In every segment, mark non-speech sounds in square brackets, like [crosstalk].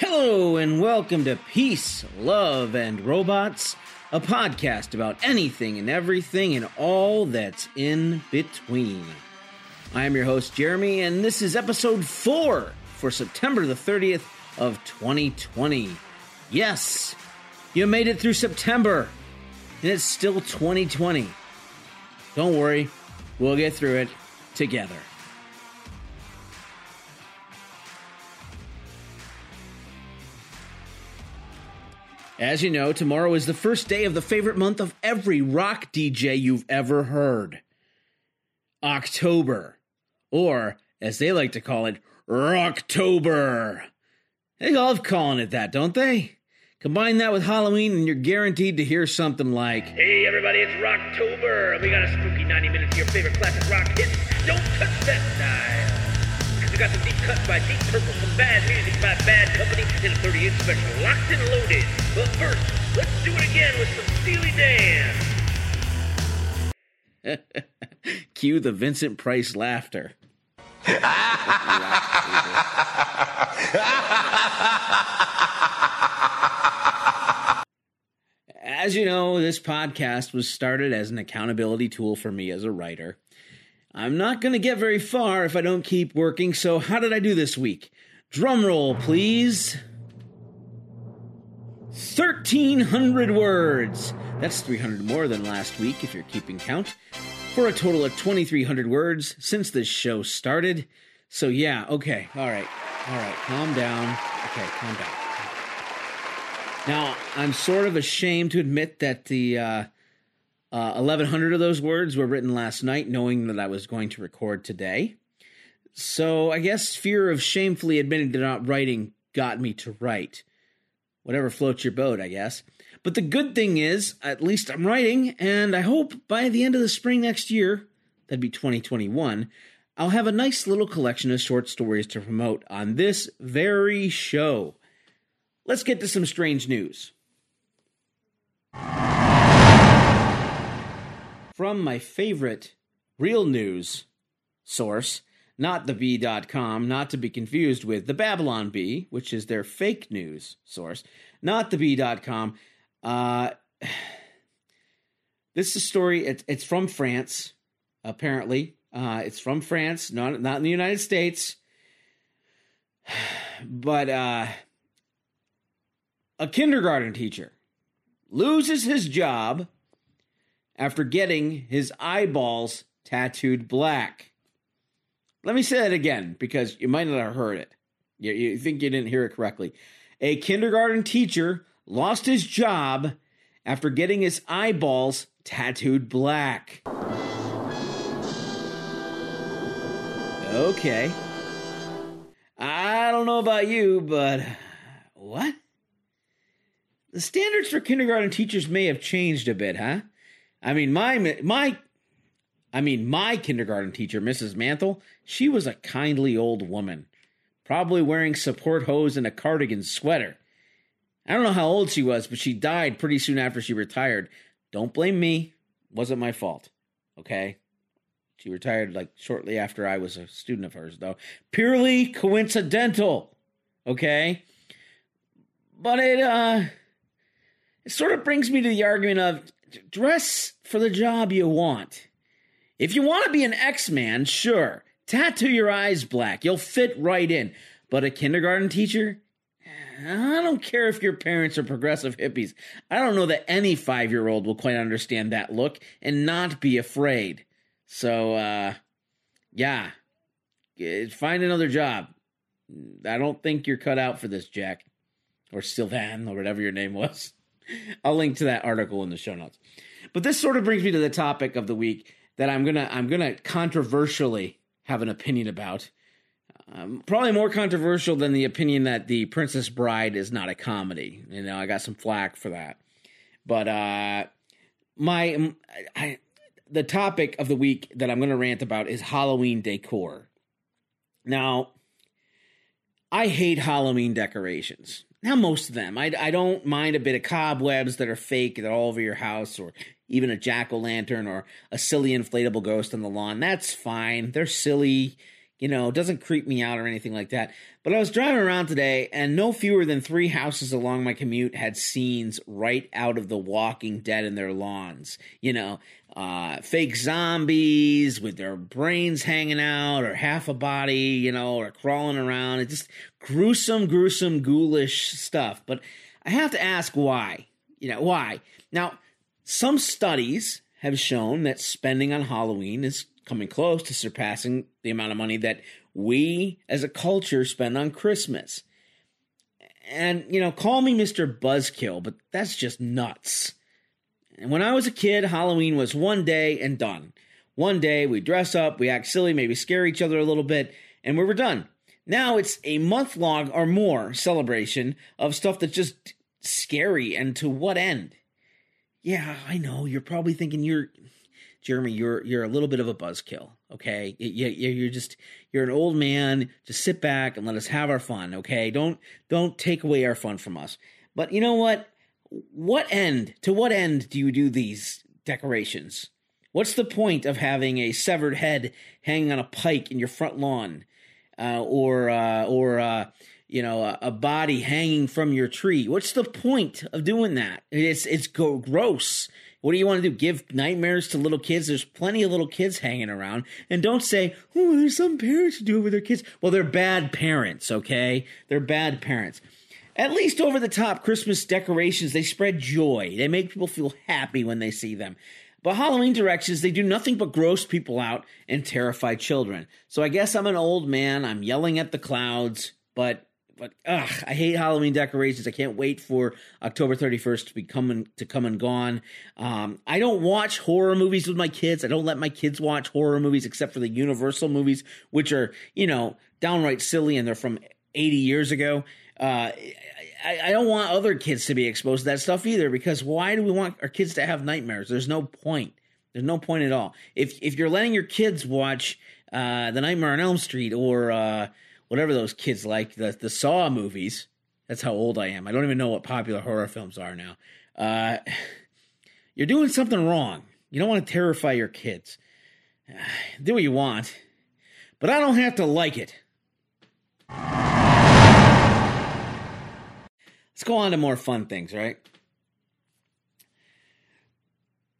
Hello, and welcome to Peace, Love, and Robots, a podcast about anything and everything and all that's in between. I am your host, Jeremy, and this is episode four for September the 30th of 2020. Yes, you made it through September, and it's still 2020. Don't worry, we'll get through it together. As you know, tomorrow is the first day of the favorite month of every rock DJ you've ever heard October. Or, as they like to call it, Rocktober. They love calling it that, don't they? Combine that with Halloween, and you're guaranteed to hear something like Hey everybody, it's Rocktober, we got a spooky 90 minutes of your favorite classic rock hits. Don't touch that dial. Got some deep by Deep Purple, some bad music by Bad Company, and a 30 inch special locked and loaded. But first, let's do it again with some Steely Dan. [laughs] Cue the Vincent Price laughter. As you know, this podcast was started as an accountability tool for me as a writer. I'm not going to get very far if I don't keep working, so how did I do this week? Drum roll, please. 1,300 words. That's 300 more than last week if you're keeping count. For a total of 2,300 words since this show started. So, yeah, okay, all right, all right, calm down. Okay, calm down. Now, I'm sort of ashamed to admit that the uh, uh, 1,100 of those words were written last night, knowing that I was going to record today. So, I guess fear of shamefully admitting to not writing got me to write. Whatever floats your boat, I guess. But the good thing is, at least I'm writing, and I hope by the end of the spring next year, that'd be 2021, I'll have a nice little collection of short stories to promote on this very show. Let's get to some strange news. From my favorite real news source, not the Bee.com, not to be confused with the Babylon Bee, which is their fake news source, not the Bee.com. Uh, [sighs] this is a story, it, it's from France, apparently. Uh, it's from France, not, not in the United States. [sighs] But uh, a kindergarten teacher loses his job after getting his eyeballs tattooed black. Let me say that again because you might not have heard it. You, you think you didn't hear it correctly. A kindergarten teacher lost his job after getting his eyeballs tattooed black. Okay. I don't know about you, but what? The standards for kindergarten teachers may have changed a bit, huh? I mean, my my I mean, my kindergarten teacher, Mrs. Mantle, she was a kindly old woman, probably wearing support hose and a cardigan sweater. I don't know how old she was, but she died pretty soon after she retired. Don't blame me. Wasn't my fault. Okay? She retired like shortly after I was a student of hers, though. Purely coincidental. Okay? But it uh it sort of brings me to the argument of dress for the job you want. If you want to be an X-Man, sure. Tattoo your eyes black. You'll fit right in. But a kindergarten teacher? I don't care if your parents are progressive hippies. I don't know that any five year old will quite understand that look and not be afraid. So, uh, yeah, find another job. I don't think you're cut out for this, Jack. or Sylvan or whatever your name was. I'll link to that article in the show notes. But this sort of brings me to the topic of the week that I'm gonna I'm gonna controversially have an opinion about. Um, probably more controversial than the opinion that the Princess Bride is not a comedy. You know, I got some flack for that. But uh, my I, the topic of the week that I'm going to rant about is Halloween decor. Now, I hate Halloween decorations. Now, most of them. I, I don't mind a bit of cobwebs that are fake that are all over your house, or even a jack o' lantern or a silly inflatable ghost on the lawn. That's fine. They're silly you know, doesn't creep me out or anything like that. But I was driving around today, and no fewer than three houses along my commute had scenes right out of The Walking Dead in their lawns. You know, uh, fake zombies with their brains hanging out, or half a body, you know, or crawling around. It's just gruesome, gruesome, ghoulish stuff. But I have to ask why. You know, why? Now, some studies have shown that spending on Halloween is coming close to surpassing the amount of money that we as a culture spend on Christmas. And, you know, call me Mr. Buzzkill, but that's just nuts. And when I was a kid, Halloween was one day and done. One day we dress up, we act silly, maybe scare each other a little bit, and we were done. Now it's a month long or more celebration of stuff that's just scary and to what end? Yeah, I know. You're probably thinking you're Jeremy, you're you're a little bit of a buzzkill. Okay, you, you're just you're an old man. Just sit back and let us have our fun. Okay, don't don't take away our fun from us. But you know what? What end? To what end do you do these decorations? What's the point of having a severed head hanging on a pike in your front lawn, uh, or uh, or uh, you know a, a, body hanging from your tree? What's the point of doing that? It's it's go- gross. What do you want to do? Give nightmares to little kids? There's plenty of little kids hanging around. And don't say, oh, there's some parents who do it with their kids. Well, they're bad parents, okay? They're bad parents. At least over the top Christmas decorations, they spread joy. They make people feel happy when they see them. But Halloween directions, they do nothing but gross people out and terrify children. So I guess I'm an old man. I'm yelling at the clouds, but but ugh, I hate Halloween decorations. I can't wait for October 31st to be coming to come and gone. Um, I don't watch horror movies with my kids. I don't let my kids watch horror movies except for the Universal movies, which are you know downright silly and they're from 80 years ago. Uh, I, I don't want other kids to be exposed to that stuff either because why do we want our kids to have nightmares? There's no point. There's no point at all. If if you're letting your kids watch uh, The Nightmare on Elm Street or uh, whatever those kids like the the Saw movies. That's how old I am. I don't even know what popular horror films are now. Uh, [sighs] you're doing something wrong. You don't want to terrify your kids. [sighs] Do what you want, but I don't have to like it. Let's go on to more fun things, right?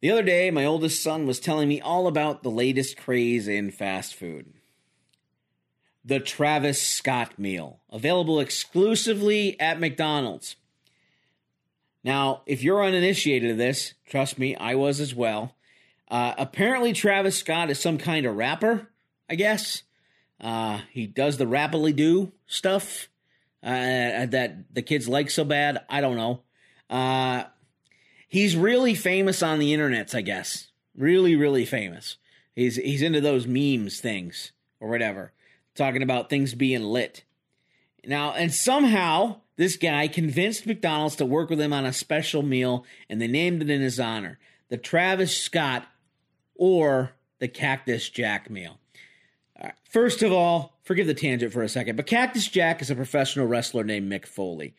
The other day, my oldest son was telling me all about the latest craze in fast food the Travis Scott meal, available exclusively at McDonald's. Now, if you're uninitiated to this, trust me, I was as well. Uh, apparently, Travis Scott is some kind of rapper, I guess. Uh, he does the rapidly do stuff uh, that the kids like so bad. I don't know. Uh, he's really famous on the internets, I guess. Really, really famous. He's he's into those memes things or whatever talking about things being lit. Now, and somehow this guy convinced McDonald's to work with him on a special meal, and they named it in his honor the Travis Scott or the Cactus Jack meal. First of all, forgive the tangent for a second, but Cactus Jack is a professional wrestler named Mick Foley.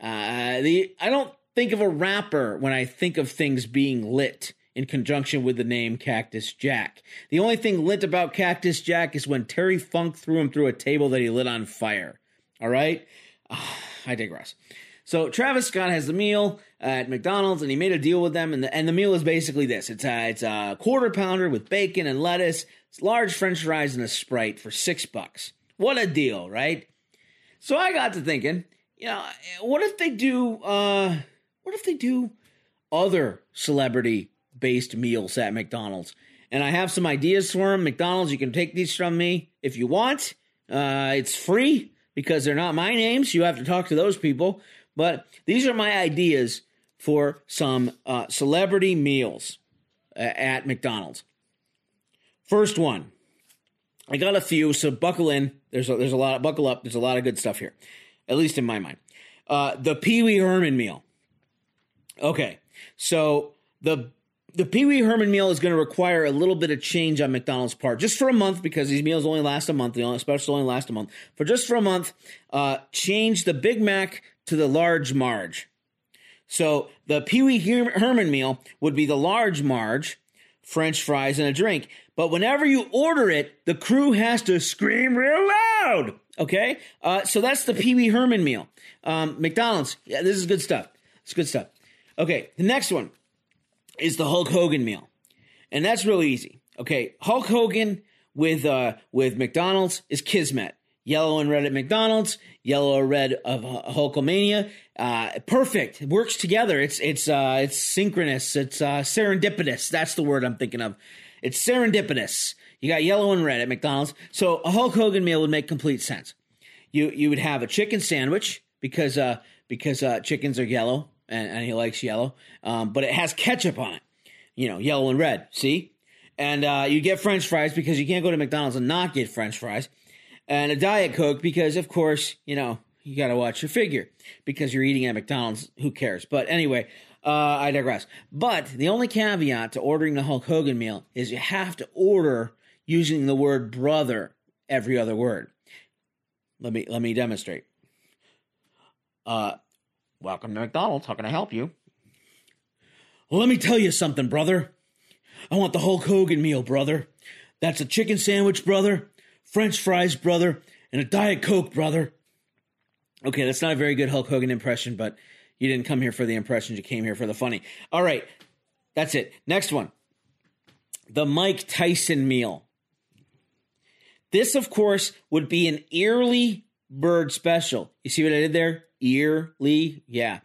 Uh, the I don't think of a rapper when I think of things being lit in conjunction with the name Cactus Jack. The only thing lit about Cactus Jack is when Terry Funk threw him through a table that he lit on fire. All right? I digress. So Travis Scott has the meal at McDonald's, and he made a deal with them, and the, and the meal is basically this: it's a, it's a quarter pounder with bacon and lettuce, large French fries, and a Sprite for six bucks. What a deal, right? So I got to thinking, you know, what if they do? uh What if they do other celebrity based meals at McDonald's. And I have some ideas for them. McDonald's, you can take these from me if you want. Uh, it's free because they're not my names. You have to talk to those people. But these are my ideas for some uh, celebrity meals uh, at McDonald's. First one, I got a few, so buckle in. There's a, there's a lot. Buckle up. There's a lot of good stuff here, at least in my mind. Uh, the Pee Wee Herman meal. Okay, so the the Pee Wee Herman meal is going to require a little bit of change on McDonald's part, just for a month because these meals only last a month. The only specials only last a month. For just for a month, uh, change the Big Mac to the large Marge. So the Pee Wee Herman meal would be the large Marge, French fries, and a drink. But whenever you order it, the crew has to scream real loud. Okay, uh, so that's the Pee Wee Herman meal. Um, McDonald's, yeah, this is good stuff. It's good stuff. Okay, the next one is the Hulk Hogan meal, and that's real easy. Okay, Hulk Hogan with uh, with McDonald's is Kismet. Yellow and red at McDonald's, yellow or red of Hulkamania. Uh, perfect. It works together. It's it's uh, it's synchronous. It's uh, serendipitous. That's the word I'm thinking of. It's serendipitous. You got yellow and red at McDonald's, so a Hulk Hogan meal would make complete sense. You you would have a chicken sandwich because uh because uh, chickens are yellow and, and he likes yellow, um, but it has ketchup on it. You know, yellow and red. See, and uh, you get French fries because you can't go to McDonald's and not get French fries, and a diet coke because of course you know you got to watch your figure because you're eating at McDonald's. Who cares? But anyway, uh, I digress. But the only caveat to ordering the Hulk Hogan meal is you have to order using the word brother every other word. Let me let me demonstrate. Uh, welcome to McDonald's. How can I help you? Well, let me tell you something, brother. I want the Hulk Hogan meal, brother. That's a chicken sandwich, brother, French fries, brother, and a Diet Coke, brother. Okay, that's not a very good Hulk Hogan impression, but you didn't come here for the impressions, you came here for the funny. All right, that's it. Next one the Mike Tyson meal. This, of course, would be an early bird special. You see what I did there? Early, yeah.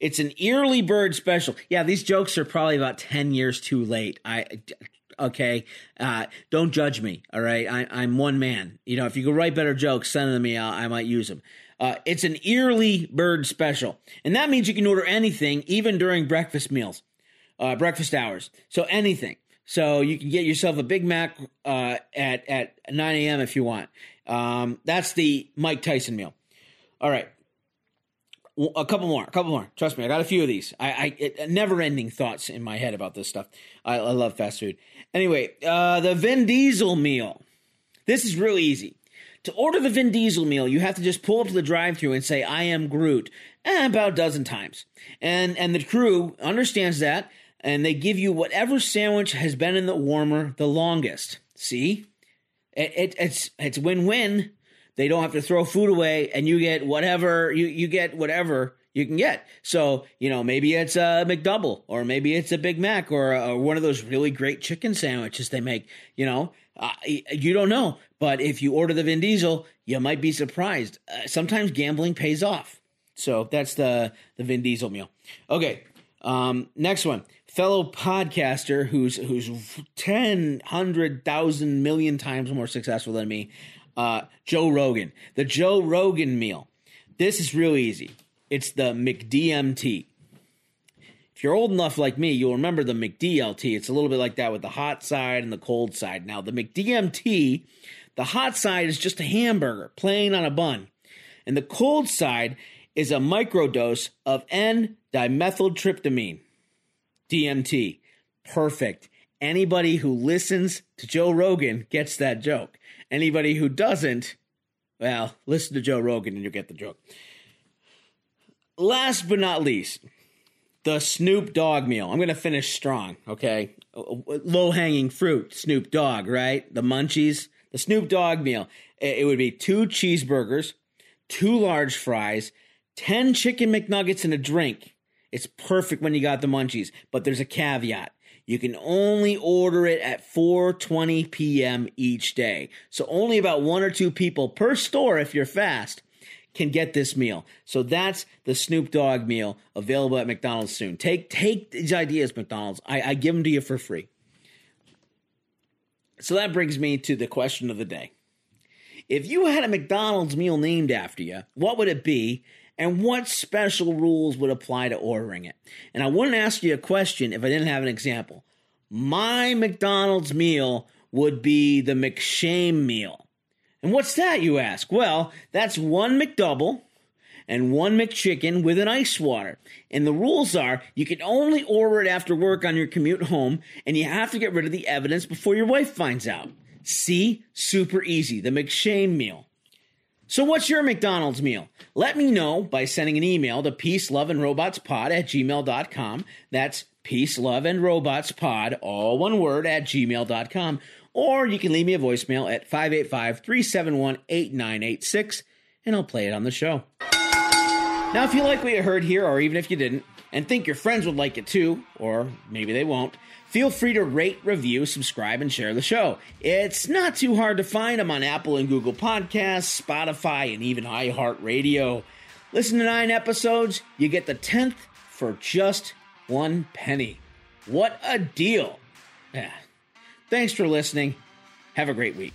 It's an early bird special. Yeah, these jokes are probably about 10 years too late. I okay uh, don't judge me all right I, am one man you know if you could write better jokes send them to me i i might use them uh, it's an early bird special, and that means you can order anything, even during breakfast meals, uh, breakfast hours. So anything. So you can get yourself a Big Mac uh, at at 9 a.m. if you want. Um, that's the Mike Tyson meal. All right, a couple more, a couple more. Trust me, I got a few of these. I, I it, never-ending thoughts in my head about this stuff. I, I love fast food. Anyway, uh, the Vin Diesel meal. This is really easy. To order the Vin Diesel meal, you have to just pull up to the drive-through and say, "I am Groot," eh, about a dozen times, and and the crew understands that, and they give you whatever sandwich has been in the warmer the longest. See, it, it, it's it's win-win. They don't have to throw food away, and you get whatever you you get whatever you can get. So, you know, maybe it's a McDouble or maybe it's a Big Mac or, or one of those really great chicken sandwiches they make, you know, uh, you don't know. But if you order the Vin Diesel, you might be surprised. Uh, sometimes gambling pays off. So that's the, the Vin Diesel meal. Okay. Um, next one. Fellow podcaster who's who's ten hundred thousand million times more successful than me, uh, Joe Rogan. The Joe Rogan meal. This is real easy. It's the McDMT. If you're old enough like me, you'll remember the McDLT. It's a little bit like that with the hot side and the cold side. Now, the McDMT, the hot side is just a hamburger plain on a bun. And the cold side is a microdose of N dimethyltryptamine. DMT. Perfect. Anybody who listens to Joe Rogan gets that joke. Anybody who doesn't, well, listen to Joe Rogan and you'll get the joke. Last but not least, the Snoop Dogg meal. I'm going to finish strong, okay? Low hanging fruit, Snoop Dogg, right? The munchies. The Snoop Dogg meal. It would be two cheeseburgers, two large fries, 10 chicken McNuggets, and a drink. It's perfect when you got the munchies, but there's a caveat. You can only order it at 4:20 p.m. each day. So only about one or two people per store if you're fast can get this meal. So that's the Snoop Dogg meal available at McDonald's soon. Take take these ideas, McDonald's. I, I give them to you for free. So that brings me to the question of the day. If you had a McDonald's meal named after you, what would it be? And what special rules would apply to ordering it. And I wouldn't ask you a question if I didn't have an example. My McDonald's meal would be the McShame meal. And what's that, you ask? Well, that's one McDouble and one McChicken with an ice water. And the rules are you can only order it after work on your commute home, and you have to get rid of the evidence before your wife finds out. See? Super easy. The McShame meal. So, what's your McDonald's meal? Let me know by sending an email to peaceloveandrobotspod at gmail.com. That's peaceloveandrobotspod, all one word, at gmail.com. Or you can leave me a voicemail at 585 371 8986 and I'll play it on the show. Now, if you like what you heard here, or even if you didn't, and think your friends would like it too, or maybe they won't, feel free to rate, review, subscribe, and share the show. It's not too hard to find them on Apple and Google Podcasts, Spotify, and even iHeartRadio. Listen to nine episodes, you get the 10th for just one penny. What a deal! Yeah. Thanks for listening. Have a great week.